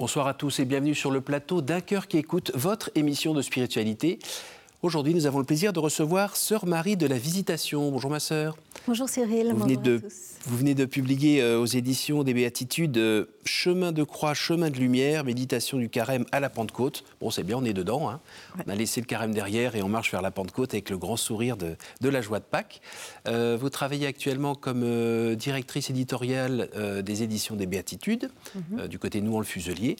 Bonsoir à tous et bienvenue sur le plateau d'un cœur qui écoute votre émission de spiritualité. Aujourd'hui, nous avons le plaisir de recevoir Sœur Marie de la Visitation. Bonjour ma sœur. Bonjour Cyril. Vous venez, de, vous venez de publier euh, aux éditions des Béatitudes euh, Chemin de croix, chemin de lumière, méditation du carême à la Pentecôte. Bon, c'est bien, on est dedans. Hein. On a laissé le carême derrière et on marche vers la Pentecôte avec le grand sourire de, de la joie de Pâques. Euh, vous travaillez actuellement comme directrice éditoriale des éditions des Béatitudes, mhm. du côté Nous en le Fuselier.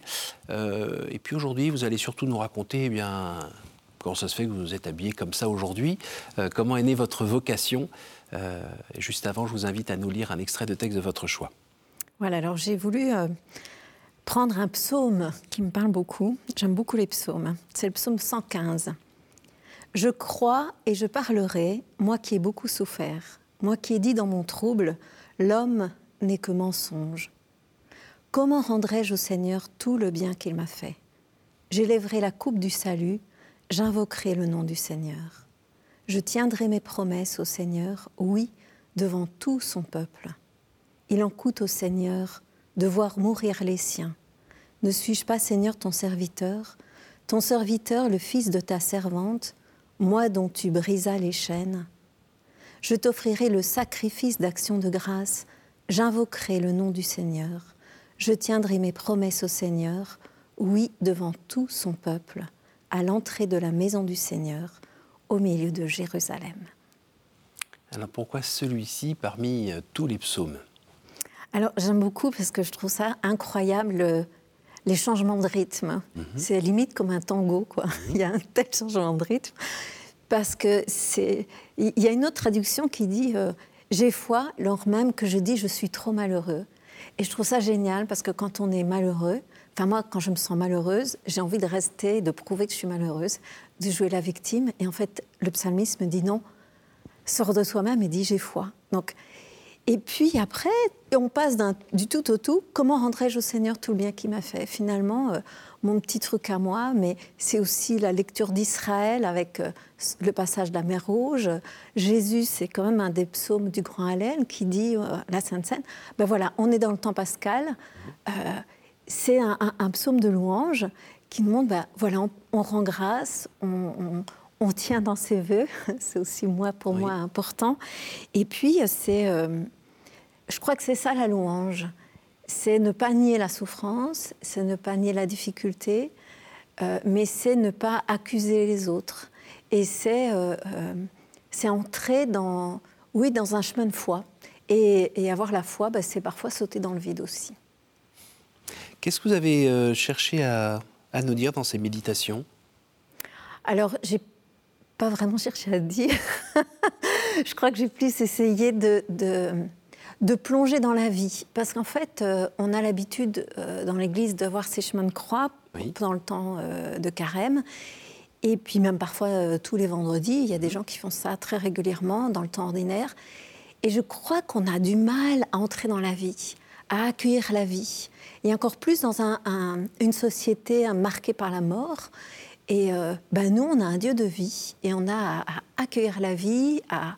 et puis aujourd'hui, vous allez surtout nous raconter eh bien, comment ça se fait que vous vous êtes habillé comme ça aujourd'hui? Euh, Comment est née votre vocation? Euh, Juste avant, je vous invite à nous lire un extrait de texte de votre choix. Voilà, alors j'ai voulu euh, prendre un psaume qui me parle beaucoup. J'aime beaucoup les psaumes. C'est le psaume 115. Je crois et je parlerai, moi qui ai beaucoup souffert, moi qui ai dit dans mon trouble, l'homme n'est que mensonge. Comment rendrai-je au Seigneur tout le bien qu'il m'a fait? J'élèverai la coupe du salut J'invoquerai le nom du Seigneur. Je tiendrai mes promesses au Seigneur, oui, devant tout son peuple. Il en coûte au Seigneur de voir mourir les siens. Ne suis-je pas, Seigneur, ton serviteur, ton serviteur, le fils de ta servante, moi dont tu brisas les chaînes Je t'offrirai le sacrifice d'action de grâce, j'invoquerai le nom du Seigneur. Je tiendrai mes promesses au Seigneur, oui, devant tout son peuple à l'entrée de la maison du Seigneur, au milieu de Jérusalem. Alors pourquoi celui-ci parmi euh, tous les psaumes? Alors j'aime beaucoup parce que je trouve ça incroyable les changements de rythme. Mhm. C'est limite comme un tango, quoi. Mhm. Il y a un tel changement de rythme parce que c'est. Il y a une autre traduction qui dit euh, j'ai foi lors même que je dis je suis trop malheureux. Et je trouve ça génial parce que quand on est malheureux, Moi, quand je me sens malheureuse, j'ai envie de rester, de prouver que je suis malheureuse, de jouer la victime. Et en fait, le psalmiste me dit non, sors de toi-même et dis j'ai foi. Donc, et puis après, on passe du tout au tout. Comment rendrai-je au Seigneur tout le bien qu'il m'a fait? Finalement, euh, mon petit truc à moi, mais c'est aussi la lecture d'Israël avec euh, le passage de la mer Rouge. Jésus, c'est quand même un des psaumes du Grand Hallel qui dit, euh, la Sainte Seine, ben voilà, on est dans le temps pascal c'est un, psaume de louange qui nous montre, ben, voilà, on, rend grâce, on, tient dans ses voeux, c'est aussi moi pour moi important. Et puis c'est, euh, je crois que c'est ça la louange, c'est ne pas nier la souffrance, c'est ne pas nier la difficulté, euh, mais c'est ne pas accuser les autres. Et c'est, euh, c'est entrer dans, oui, dans un chemin de foi. Et, avoir la foi, ben, c'est parfois sauter dans le vide aussi. Qu'est-ce que vous avez euh, cherché à, nous dire dans ces méditations? Alors, j'ai pas vraiment cherché à dire. je crois que j'ai plus essayé de, de, plonger dans la vie. Parce qu'en fait, euh, on a l'habitude euh, dans l'Église de voir ces chemins de croix pendant le temps de carême. Et puis même parfois tous les vendredis, il y a des gens qui font ça très régulièrement dans le temps ordinaire. Et je crois qu'on a du mal à entrer dans la vie, à accueillir la vie et encore plus dans une société marquée par la mort. Et ben nous, on a un Dieu de vie et on a à, accueillir la vie, à,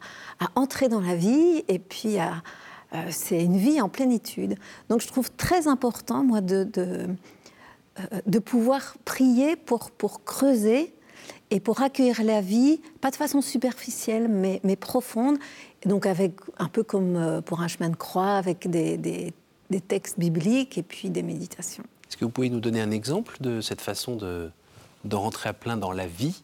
entrer dans la vie, et puis euh, c'est une vie en plénitude. Donc je trouve très important, moi, de, de, euh, pouvoir prier pour, pour creuser et pour accueillir la vie, pas de façon superficielle, mais, mais profonde, donc avec un peu comme pour un chemin de croix, avec des, des des textes bibliques et puis des méditations. Est-ce que vous pouvez nous donner un exemple de cette façon de, de rentrer à plein dans la vie?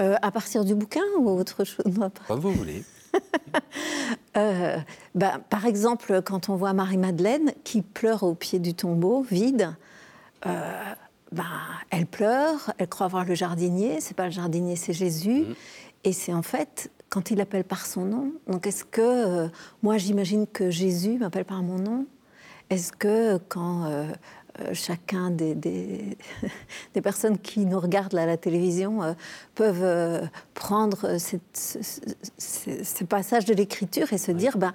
Euh, À partir du bouquin ou autre chose? Comme vous voulez. euh, bah, par exemple, quand on voit Marie-Madeleine qui pleure au pied du tombeau vide, euh, bah, elle pleure, elle croit voir le jardinier, c'est pas le jardinier, c'est Jésus. Mhm. Et c'est en fait quand il appelle par son nom. Donc est-ce que, euh, moi j'imagine que Jésus m'appelle par mon nom est-ce que quand euh, euh, chacun des, des, personnes qui nous regardent à la télévision euh, peuvent prendre ce, passage de l'Écriture et se dire, bah,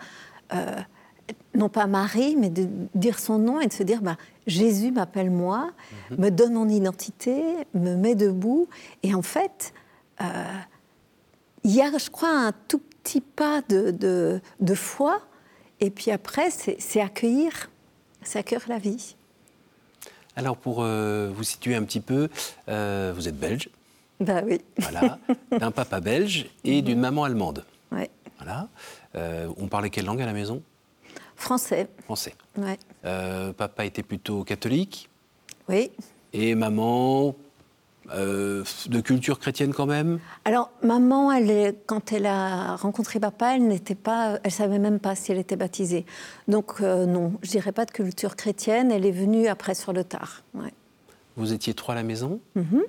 non pas Marie, mais de dire son nom et de se dire, bah, Jésus m'appelle moi, mhm. me donne mon identité, me met debout. Et en fait, il y a, je crois, un tout petit pas de, de, de foi. Et puis après, c'est accueillir ça cœur la vie. Alors, pour vous situer un petit peu, vous êtes belge. Bah oui. Voilà, d'un papa belge et d'une maman allemande. Ouais. Voilà. on parlait quelle langue à la maison? Français. Français. Ouais. papa était plutôt catholique. Oui. Et maman, euh, de culture chrétienne quand même? Alors, maman, elle quand elle a rencontré papa, elle n'était pas, elle savait même pas si elle était baptisée. Donc euh, non, je dirais pas de culture chrétienne. Elle est venue après sur le tard. Vous étiez trois à la maison? Mm-hmm.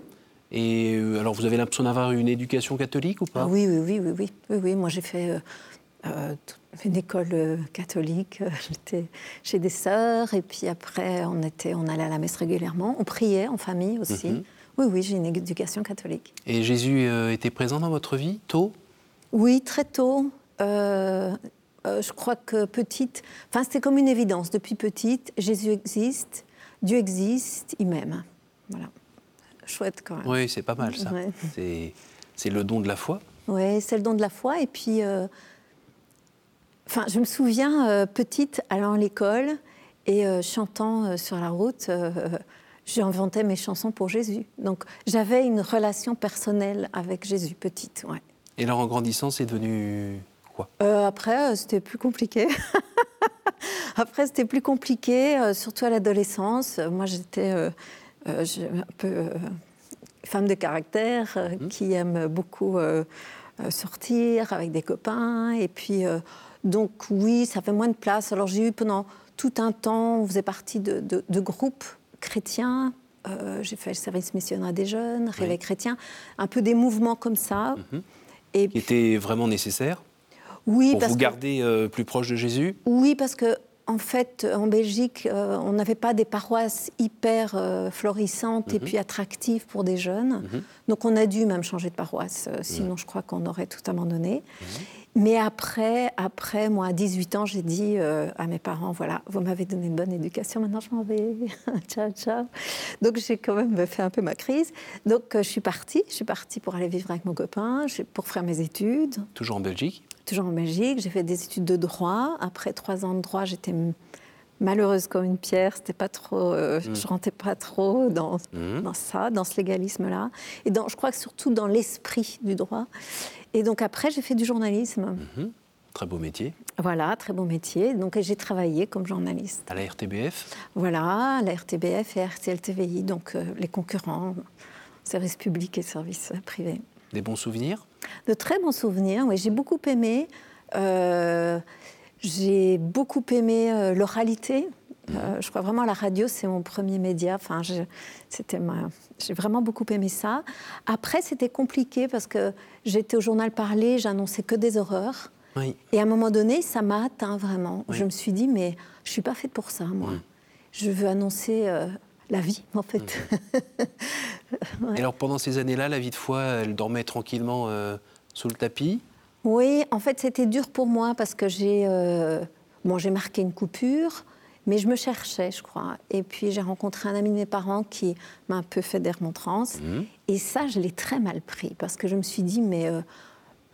Et euh, alors, vous avez l'impression d'avoir une éducation catholique ou pas? Ah oui, oui, oui, oui, oui, oui, oui. Moi, j'ai fait une école catholique. J'étais chez des sœurs, et puis après, on était, on allait à la messe régulièrement. On priait en famille aussi. Mm-hmm. Oui, oui, j'ai une éducation catholique. Et Jésus euh, était présent dans votre vie tôt? Oui, très tôt. Euh, euh, je crois que petite, enfin c'était comme une évidence. Depuis petite, Jésus existe, Dieu existe, il m'aime. Voilà. Chouette quand même. Oui, c'est pas mal ça. C'est le don de la foi. Oui, c'est le don de la foi. Et puis, enfin, je me souviens, petite, allant à l'école et chantant sur la route j'inventais mes chansons pour Jésus. Donc j'avais une relation personnelle avec Jésus, petite. Ouais. Et alors en grandissant, c'est devenu quoi? Euh, Après, euh, c'était plus compliqué. après, c'était plus compliqué, euh, surtout à l'adolescence. Moi, j'étais un peu femme de caractère mmh. qui aime beaucoup sortir avec des copains. Et puis, donc oui, ça fait moins de place. Alors j'ai eu pendant tout un temps, on faisait partie de, de, de groupes chrétien. Euh, j'ai fait le service missionnaire des jeunes, Réveil chrétien, un peu des mouvements comme ça. Mhm. Et qui étaient vraiment nécessaires Oui, pour vous garder euh, plus proche de Jésus? Oui, parce que en fait, en Belgique, euh, on n'avait pas des paroisses hyper florissantes et mhm. puis attractives pour des jeunes. Mhm. Donc on a dû même changer de paroisse, sinon je crois qu'on aurait tout abandonné. Mais après, après, moi, à 18 ans, j'ai dit euh, à mes parents, voilà, vous m'avez donné une bonne éducation, maintenant je m'en vais. ciao, ciao. Donc j'ai quand même fait un peu ma crise. Donc euh, je suis partie, je suis partie pour aller vivre avec mon copain, pour faire mes études. Toujours en Belgique? Toujours en Belgique. J'ai fait des études de droit. Après trois ans de droit, j'étais malheureuse comme une pierre. C'était pas trop, euh, mm. je rentrais pas trop dans, mm. dans ça, dans ce légalisme-là. Et dans, je crois que surtout dans l'esprit du droit. Et donc après, j'ai fait du journalisme. Mhm. Très beau métier. Voilà, très beau métier. Donc j'ai travaillé comme journaliste. À la RTBF Voilà, à la RTBF et RTL TVI, donc euh, les concurrents, services publics et services privés. Des bons souvenirs? De très bons souvenirs, oui. J'ai beaucoup aimé. Euh, j'ai beaucoup aimé euh, l'oralité. Euh, je crois vraiment la radio, c'est mon premier média. Enfin, c'était j'ai vraiment beaucoup aimé ça. Après, c'était compliqué parce que j'étais au journal parlé, j'annonçais que des horreurs. Et à un moment donné, ça m'a atteint vraiment. Je me suis dit, mais je suis pas faite pour ça, moi. Je veux annoncer euh, la vie, en fait. Et alors, pendant ces années-là, la vie de foi, elle dormait tranquillement euh, sous le tapis? Oui, en fait, c'était dur pour moi parce que j'ai bon, j'ai marqué une coupure. Mais je me cherchais, je crois. Et puis j'ai rencontré un ami de mes parents qui m'a un peu fait des remontrances. Mmh. Et ça, je l'ai très mal pris parce que je me suis dit, mais euh,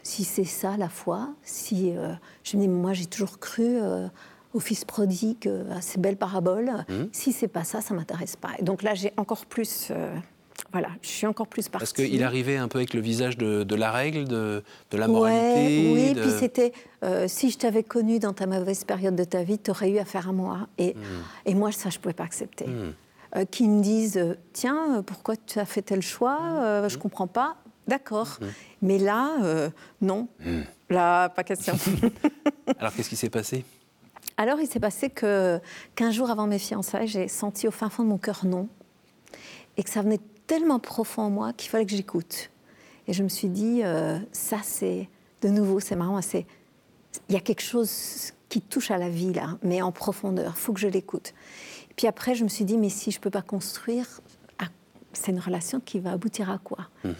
si c'est ça la foi, si euh, je me dis, moi j'ai toujours cru euh, au Fils prodigue, à ces belles paraboles. Mmh. Si c'est pas ça, ça m'intéresse pas. Et donc là, j'ai encore plus voilà, je suis encore plus partie. Parce qu'il arrivait un peu avec le visage de, la règle, de, la moralité. oui, puis c'était euh, si je t'avais connu dans ta mauvaise période de ta vie, tu aurais eu affaire à moi. Et, hmm. et moi, ça, je ne pouvais pas accepter. Hmm. Euh, qui me disent Tiens, pourquoi tu as fait tel choix euh, Je ne comprends pas. D'accord. Hmm. Mais là, non. Là, pas question. Alors, qu'est-ce qui s'est passé? Alors, il s'est passé que 15 jours avant mes fiançailles, j'ai senti au fin fond de mon cœur non. Et que ça venait tellement profond en moi qu'il fallait que j'écoute. Et je me suis dit, euh, ça c'est, de nouveau, c'est marrant, c'est, il y a quelque chose qui touche à la vie là, mais en profondeur, il faut que je l'écoute. Puis après, je me suis dit, mais si je ne peux pas construire, c'est une relation qui va aboutir à quoi? Mhm.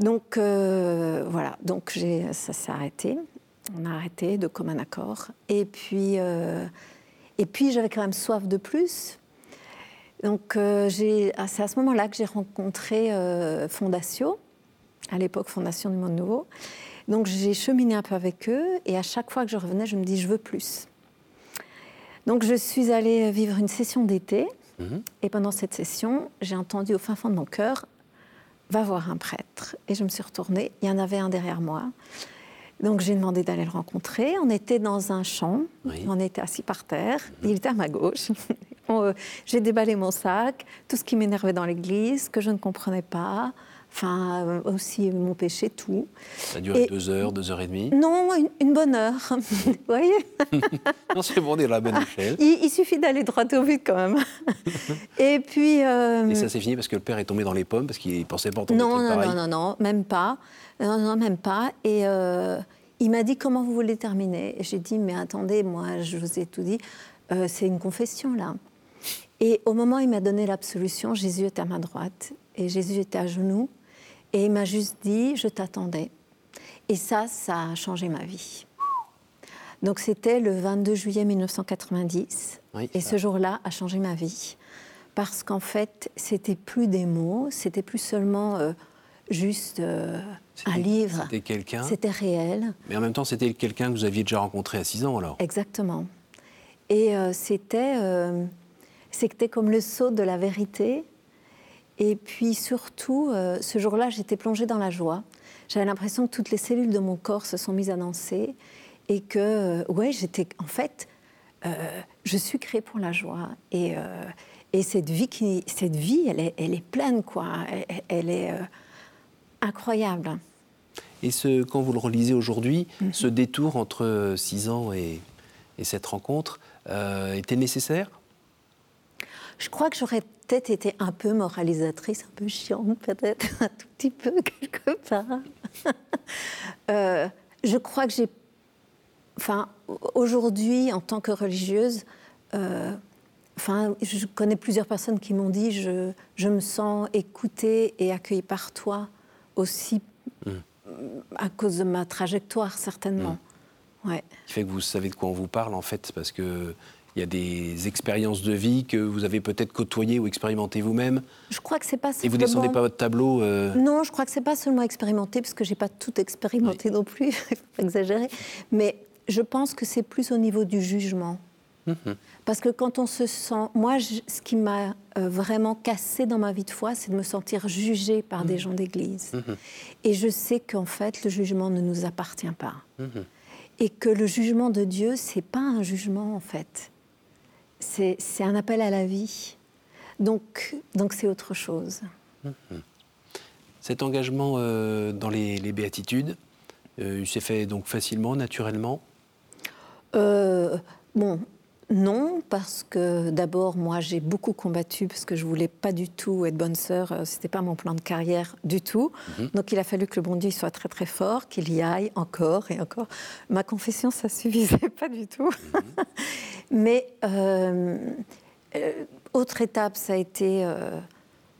Donc euh, voilà, donc ça s'est arrêté. On a arrêté de commun accord. Et puis, euh, et puis j'avais quand même soif de plus. Donc euh, ah, c'est à ce moment-là que j'ai rencontré euh, Fondatio, à l'époque Fondation du Monde Nouveau. Donc j'ai cheminé un peu avec eux et à chaque fois que je revenais, je me dis je veux plus. Donc je suis allée vivre une session d'été Mhm. Et pendant cette session, j'ai entendu au fin fond de mon cœur, va voir un prêtre. Et je me suis retournée, il y en avait un derrière moi. Donc j'ai demandé d'aller le rencontrer. On était dans un champ, on était assis par terre, mhm. il était à ma gauche. Euh, j'ai déballé mon sac, tout ce qui m'énervait dans l'église, que je ne comprenais pas, Enfin, euh, aussi mon péché, tout. Ça a duré deux heures, deux heures et demie? Non, une, bonne heure. Vous voyez? Non, c'est bon, on est à la bonne échelle. Il, suffit d'aller droit au but quand même. et puis. Euh, et ça s'est fini parce que le père est tombé dans les pommes parce qu'il pensait pas entendre non, non, Non, non, non, même pas. Non, non, même pas. Et euh, il m'a dit comment vous voulez terminer? Et j'ai dit mais attendez, moi je vous ai tout dit. c'est une confession là. Et au moment où il m'a donné l'absolution, Jésus était à ma droite et Jésus était à genoux. Et il m'a juste dit, je t'attendais. Et ça, ça a changé ma vie. Donc c'était le 22 juillet 1990. et ce jour-là a changé ma vie. Parce qu'en fait, c'était plus des mots, c'était plus seulement euh, juste euh, un livre. C'était quelqu'un. C'était réel. Mais en même temps, c'était quelqu'un que vous aviez déjà rencontré à 6 ans alors. Exactement. Et euh, c'était, c'était comme le saut de la vérité et puis surtout, euh, ce jour-là, j'étais plongée dans la joie. J'avais l'impression que toutes les cellules de mon corps se sont mises à danser et que, euh, ouais, j'étais en fait, euh, je suis créée pour la joie. Et, et cette vie, qui, cette vie, elle est, elle est pleine, quoi. Elle, est incroyable. Et ce, quand vous le relisez aujourd'hui, mhm. ce détour entre 6 ans et, et cette rencontre était nécessaire je crois que j'aurais peut-être été un peu moralisatrice, un peu chiante, peut-être, un tout petit peu, quelque part. Euh, je crois que j'ai. Enfin, aujourd'hui, en tant que religieuse, euh, enfin, je connais plusieurs personnes qui m'ont dit je, je, me sens écoutée et accueillie par toi aussi mmh. à cause de ma trajectoire, certainement. Mmh. Ouais. Qui fait que vous savez de quoi on vous parle, en fait, parce que il y a des expériences de vie que vous avez peut-être côtoyées ou expérimentées vous-même Je crois que c'est pas seulement... Et vous descendez pas votre tableau euh Non, je crois que c'est pas seulement expérimenté, parce que j'ai pas tout expérimenté non plus, il faut pas exagérer. Mais je pense que c'est plus au niveau du jugement. Mhm. Parce que quand on se sent... Moi, ce qui m'a euh, vraiment cassé dans ma vie de foi, c'est de me sentir jugée par des mhm. gens d'église. Mhm. Et je sais qu'en fait, le jugement ne nous appartient pas. Et que le jugement de Dieu, c'est pas un jugement, en fait c'est un appel à la vie. Donc, donc c'est autre chose. Mhm. Cet engagement euh, dans les, béatitudes, euh, il s'est fait donc facilement, naturellement? Euh, Bon, non, parce que d'abord, moi, j'ai beaucoup combattu parce que je voulais pas du tout être bonne sœur. C'était pas mon plan de carrière du tout. Mhm. Donc, il a fallu que le bon Dieu soit très très fort, qu'il y aille encore et encore. Ma confession, ça suffisait pas du tout. Mhm. Mais euh, euh, autre étape, ça a été euh,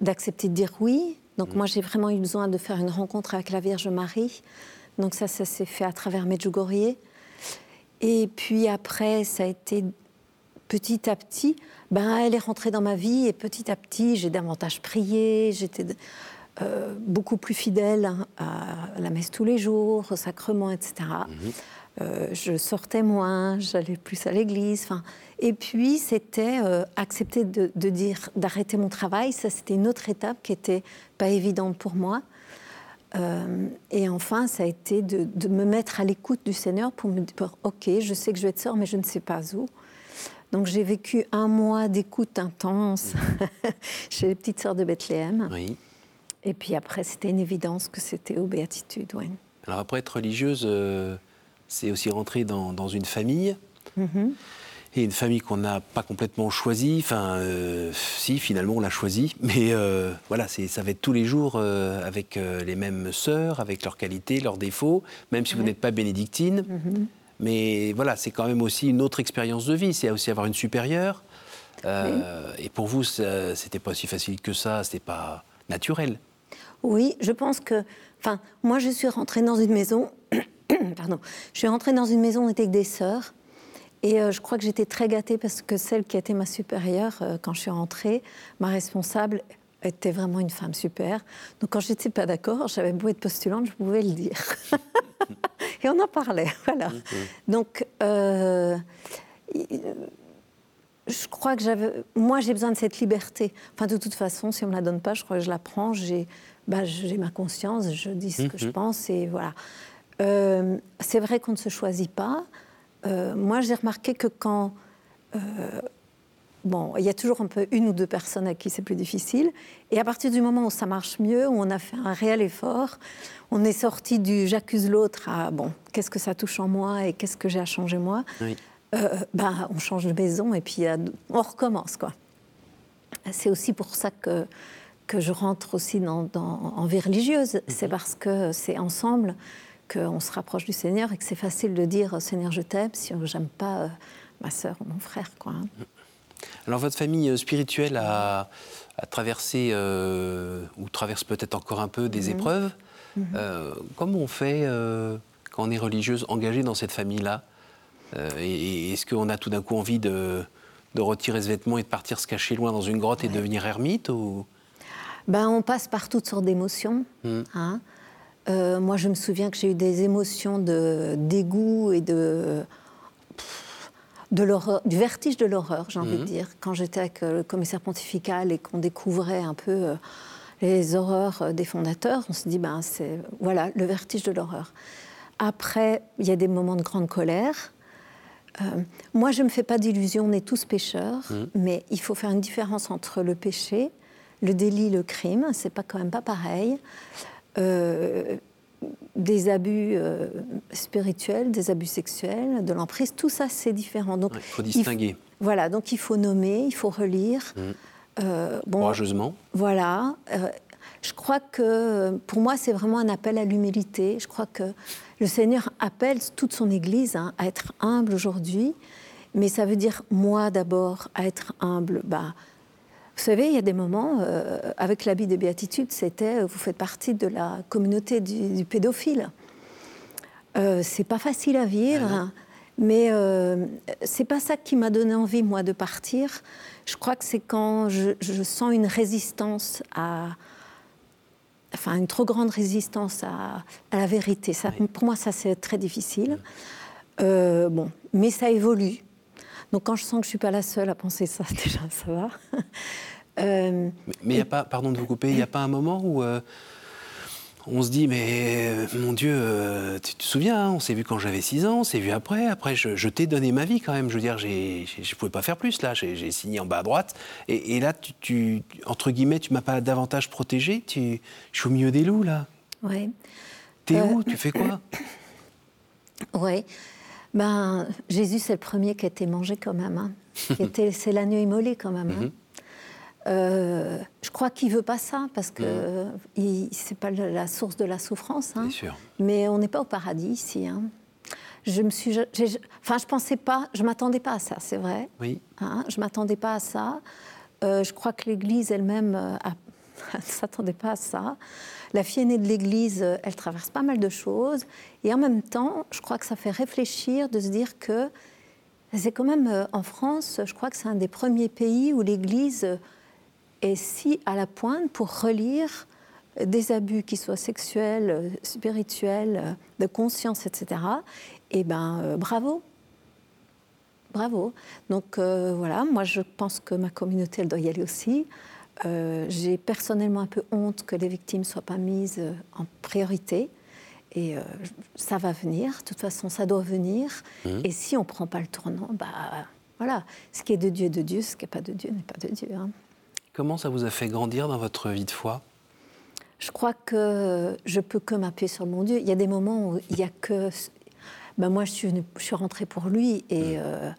d'accepter de dire oui. Donc mhm. moi, j'ai vraiment eu besoin de faire une rencontre avec la Vierge Marie. Donc ça, ça s'est fait à travers Medjugorje. Et puis après, ça a été petit à petit, ben, elle est rentrée dans ma vie et petit à petit, j'ai davantage prié, j'étais beaucoup plus fidèle hein, à la messe tous les jours, au sacrement, etc. Euh, je sortais moins, j'allais plus à l'église. Et puis, c'était euh, accepter de, dire d'arrêter mon travail. Ça, c'était une autre étape qui était pas évidente pour moi. Euh, et enfin, ça a été de, me mettre à l'écoute du Seigneur pour me dire Ok, je sais que je vais être sœur, mais je ne sais pas où. Donc, j'ai vécu un mois d'écoute intense chez les petites sœurs de Bethléem. Oui. Et puis après, c'était une évidence que c'était aux béatitudes. Alors, après être religieuse c'est aussi rentrer dans, une famille. Mhm. Et une famille qu'on n'a pas complètement choisie. Enfin, euh, si, finalement, on l'a choisie. Mais euh, voilà, ça va être tous les jours euh, avec les mêmes sœurs, avec leurs qualités, leurs défauts, même si vous n'êtes pas bénédictine. Mhm. Mais voilà, c'est quand même aussi une autre expérience de vie. C'est aussi avoir une supérieure. Et pour vous, c'était pas aussi facile que ça. C'était pas naturel. Oui, je pense que. Enfin, moi, je suis rentrée dans une maison Pardon. Je suis rentrée dans une maison, on était avec des sœurs. Et euh, je crois que j'étais très gâtée parce que celle qui était ma supérieure, euh, quand je suis rentrée, ma responsable, était vraiment une femme super. Donc quand j'étais pas d'accord, j'avais beau être postulante, je pouvais le dire. et on en parlait, voilà. Donc euh, je crois que j'avais. Moi, j'ai besoin de cette liberté. Enfin, de toute façon, si on me la donne pas, je crois que je la prends. J'ai, bah, ma conscience, je dis ce que je Mhm. pense et voilà. Euh, c'est vrai qu'on ne se choisit pas. Euh, moi, j'ai remarqué que quand bon, il y a toujours un peu une ou deux personnes à qui c'est plus difficile. Et à partir du moment où ça marche mieux, où on a fait un réel effort, on est sorti du j'accuse l'autre à bon, qu'est-ce que ça touche en moi et qu'est-ce que j'ai à changer moi. Oui. Euh, ben, on change de maison et puis euh, on recommence. quoi. C'est aussi pour ça que, que je rentre aussi dans, dans- en vie religieuse. C'est parce que c'est ensemble qu'on se rapproche du Seigneur et que c'est facile de dire Seigneur, je t'aime si j'aime pas euh, ma sœur ou mon frère. Quoi, hein. Alors votre famille euh, spirituelle a, a traversé, euh, ou traverse peut-être encore un peu, Mhm. des épreuves. Euh, comment on fait euh, quand on est religieuse engagée dans cette famille-là et, et est-ce qu'on a tout d'un coup envie de, de retirer ce vêtement et de partir se cacher loin dans une grotte et devenir ermite ou... Ben, on passe par toutes sortes d'émotions. hein. Euh, moi, je me souviens que j'ai eu des émotions de dégoût et de, de du vertige de l'horreur, j'ai envie de dire. Quand j'étais avec euh, le commissaire pontifical et qu'on découvrait un peu euh, les horreurs euh, des fondateurs, on se dit, ben, c'est voilà, le vertige de l'horreur. Après, il y a des moments de grande colère. Euh, moi, je ne me fais pas d'illusions, on est tous pécheurs, mais il faut faire une différence entre le péché, le délit, le crime, c'est pas quand même pas pareil. Euh, des abus euh, spirituels, des abus sexuels, de l'emprise, tout ça c'est différent. Donc Ouais, il faut il distinguer. voilà, donc il faut nommer, il faut relire. Euh, bon, Courageusement. voilà. euh, je crois que pour moi, c'est vraiment un appel à l'humilité. Je crois que le Seigneur appelle toute son Église hein, à être humble aujourd'hui. Mais ça veut dire moi d'abord à être humble. Bah, vous savez, il y a des moments, euh, avec l'habit des béatitudes, c'était euh, vous faites partie de la communauté du, du pédophile. Euh, c'est pas facile à vivre, hein, mais euh, c'est pas ça qui m'a donné envie, moi, de partir. Je crois que c'est quand je, je sens une résistance à. Enfin, une trop grande résistance à, à la vérité. Ça, Pour moi, ça, c'est très difficile. Euh, bon, mais ça évolue. Donc, quand je sens que je suis pas la seule à penser ça, déjà, ça va. Euh, Mais- il n'y a pas, pardon de vous couper, il n'y a pas un moment où euh, on se dit, mais mon Dieu, euh, tu te souviens, hein, on s'est vu quand j'avais 6 ans, on s'est vu après, après je, je t'ai donné ma vie quand même, je veux dire, je ne pouvais pas faire plus là, j'ai signé en bas à droite, et, et là, tu, tu- entre guillemets, tu m'as pas davantage protégé, tu, je suis au milieu des loups là. ouais. T'es où? Tu fais quoi? Oui. Ben, Jésus, c'est le premier qui a été mangé quand même. hein. C'est l'agneau immolé quand même. hein. Euh, je crois qu'il veut pas ça parce que il c'est pas la source de la souffrance. hein. Bien sûr. Mais on n'est pas au paradis ici. hein. Je me suis, enfin, je pensais pas, je m'attendais pas à ça, c'est vrai. Oui. Je ne m'attendais pas à ça. Euh, je crois que l'Église elle-même euh, a- ne s'attendait pas à ça. La fille aînée de l'Église, euh, elle traverse pas mal de choses. Et en même temps, je crois que ça fait réfléchir de se dire que c'est quand même euh, en France, je crois que c'est un des premiers pays où l'Église est si à la pointe pour relire des abus qui soient sexuels, euh, spirituels, de conscience, etc. Et ben bravo, Bravo. Donc voilà, moi je pense que ma communauté, elle doit y aller aussi. Euh, J'ai personnellement un peu honte que les victimes ne soient pas mises euh, en priorité. Et euh, ça va venir, de toute façon ça doit venir. Et si on ne prend pas le tournant, bah voilà, ce qui est de Dieu est de Dieu, ce qui n'est pas de Dieu n'est pas de Dieu. hein. Comment ça vous a fait grandir dans votre vie de foi? Je crois que je peux que m'appuyer sur mon Dieu. Il y a des moments où il n'y a que. Ben moi, je suis, venue- je suis rentrée pour lui. Et euh,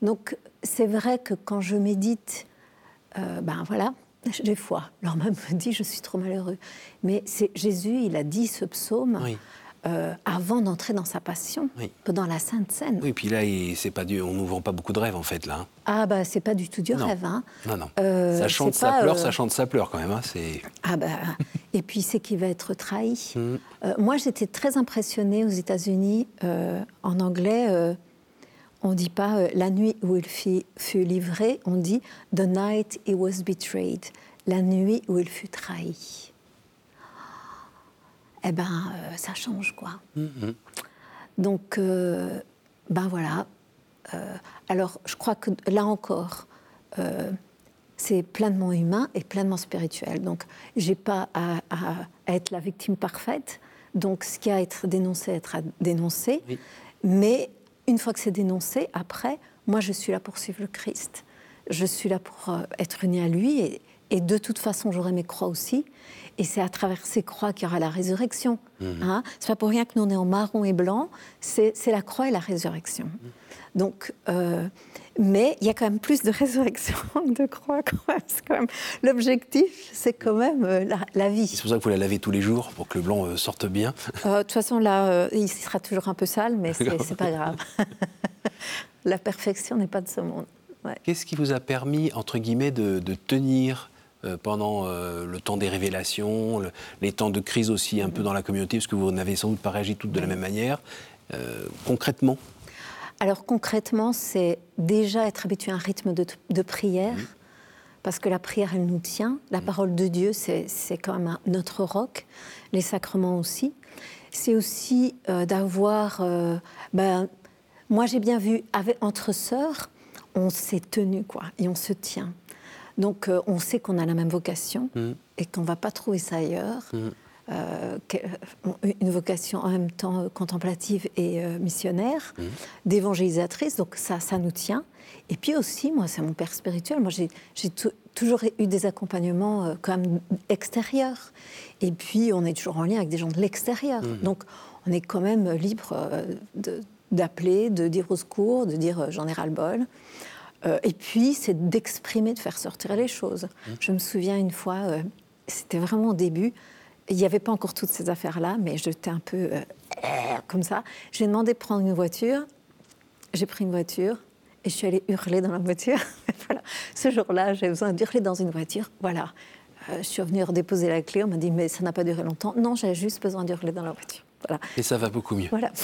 donc, c'est vrai que quand je médite, euh, ben voilà, j'ai foi. Alors même me dit, je suis trop malheureux. Mais c'est Jésus, il a dit ce psaume Oui. euh, avant d'entrer dans sa passion, Oui. pendant la Sainte Seine. Oui, puis là, c'est pas Dieu, on nous vend pas beaucoup de rêves en fait là. hein. Ah bah c'est pas du tout du Non. rêve. Hein. Non, non. Euh, ça chante, ça pleure, euh, ça chante, ça pleure quand même. hein, C'est. Ah bah, et puis c'est qu'il va être trahi. Mm. Euh, moi, j'étais très impressionnée aux États-Unis. en anglais, on dit pas euh, la nuit où il fut, fut livré, on dit the night he was betrayed, la nuit où il fut trahi. Eh ben, euh, ça change quoi. Mhm. Donc, euh, ben voilà, alors, je crois que là encore, c'est pleinement humain et pleinement spirituel. Donc, j'ai pas à, être la victime parfaite. Donc, ce qui a à être dénoncé, être dénoncé. Mais une fois que c'est dénoncé, après, moi, je suis là pour suivre le Christ. Je suis là pour euh, être unie à lui. Et de toute façon, j'aurai mes croix aussi. Et c'est à travers ces croix qu'il y aura la résurrection. Mhm. Hein c'est pas pour rien que nous on est en marron et blanc. C'est la croix et la résurrection. Mhm. Donc, euh, mais il y a quand même plus de résurrection que de croix quand même. L'objectif, c'est quand même euh, la, vie. C'est pour ça qu'il faut la laver tous les jours pour que le blanc euh, sorte bien. De toute façon, là, il sera toujours un peu sale, mais c'est pas grave. la perfection n'est pas de ce monde. Qu'est-ce qui vous a permis, entre guillemets, de, de tenir pendant euh, le temps des révélations, les temps de crise aussi un peu dans la communauté, parce que vous n'avez sans doute pas réagi toutes de la même manière. Euh, concrètement Alors concrètement, c'est déjà être habitué à un rythme de, prière, mmh. parce que la prière, elle nous tient. La mmh. parole de Dieu, c'est quand même notre roc, les sacrements aussi. C'est aussi d'avoir... Ben, moi, j'ai bien vu, avec, entre sœurs, on s'est tenu, quoi, et on se tient. Donc euh, on sait qu'on a la même vocation mm. et qu'on ne va pas trouver ça ailleurs. Mm. Euh, euh, une vocation en même temps contemplative et missionnaire, mm. d'évangélisatrice, donc ça, ça nous tient. Et puis aussi, moi, c'est mon père spirituel. Moi, j'ai toujours eu des accompagnements quand même extérieurs. Et puis, on est toujours en lien avec des gens de l'extérieur. Donc, on est quand même libre d'appeler, de, dire au secours, de dire j'en ai ras-le-bol. Euh, et puis, c'est d'exprimer, de faire sortir les choses. Mmh. Je me souviens une fois, euh, c'était vraiment au début, il n'y avait pas encore toutes ces affaires-là, mais j'étais un peu euh, comme ça. J'ai demandé de prendre une voiture, j'ai pris une voiture, et je suis allée hurler dans la voiture. voilà. Ce jour-là, j'ai besoin d'hurler dans une voiture. Voilà. je suis revenue redéposer la clé, on m'a dit, mais ça n'a pas duré longtemps. Non, j'avais juste besoin d'hurler dans la voiture. Et ça va beaucoup mieux. Voilà.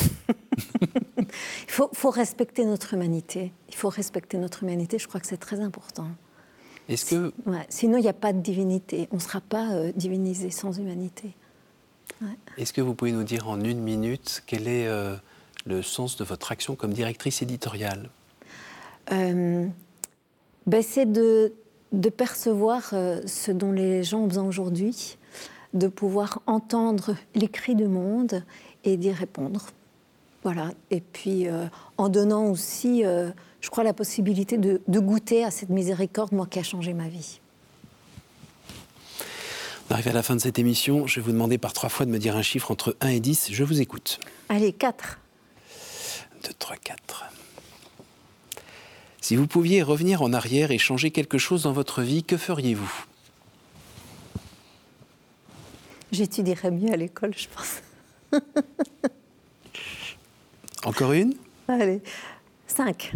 Il faut, respecter notre humanité. Il faut respecter notre humanité. Je crois que c'est très important. Est-ce que... Sinon, il n'y a pas de divinité. On ne sera pas euh, divinisé sans humanité. Est-ce que vous pouvez nous dire en une minute quel est euh, le sens de votre action comme directrice éditoriale? Euh, ben, C'est de, de, percevoir ce dont les gens ont besoin aujourd'hui, de pouvoir entendre les cris du monde et d'y répondre. Voilà. Et puis, euh, en donnant aussi, euh, je crois, la possibilité de, goûter à cette miséricorde, moi, qui a changé ma vie. On arrive à la fin de cette émission. Je vais vous demander par trois fois de me dire un chiffre entre 1 et 10. Je vous écoute. Allez, 4. 2, 3, 4. Si vous pouviez revenir en arrière et changer quelque chose dans votre vie, que feriez-vous? J'étudierais mieux à l'école, je pense. Encore une? Allez, cinq.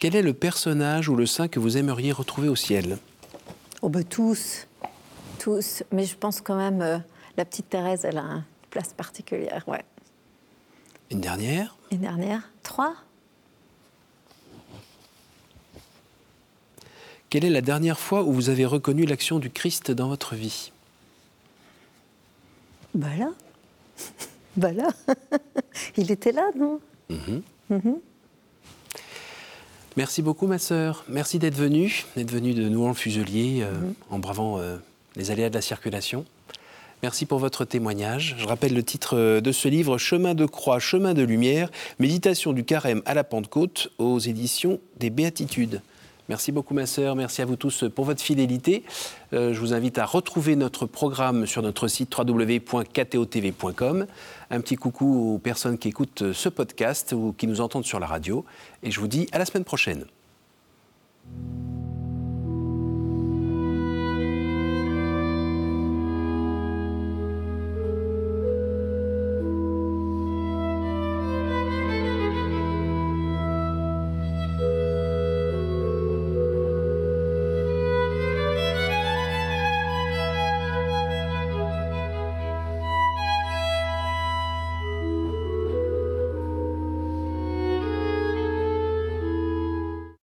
Quel est le personnage ou le saint que vous aimeriez retrouver au ciel? Oh ben tous, tous. Mais je pense quand même, euh, la petite Thérèse, elle a une place particulière, ouais. Une dernière? Une dernière Trois? Quelle est la dernière fois où vous avez reconnu l'action du Christ dans votre vie? Bah là, bah là, il était là, non? Mhm. Mhm. Merci beaucoup, ma sœur. Merci d'être venue, d'être venue de nouveau en Fuselier, euh, mhm. en bravant euh, les aléas de la circulation. Merci pour votre témoignage. Je rappelle le titre euh, de ce livre, Chemin de croix, chemin de lumière, méditation du carême à la Pentecôte, aux éditions des Béatitudes. Merci beaucoup ma sœur, merci à vous tous pour votre fidélité. Euh, je vous invite à retrouver notre programme sur notre site www.ktotv.com. Un petit coucou aux personnes qui écoutent ce podcast ou qui nous entendent sur la radio. Et je vous dis à la semaine prochaine.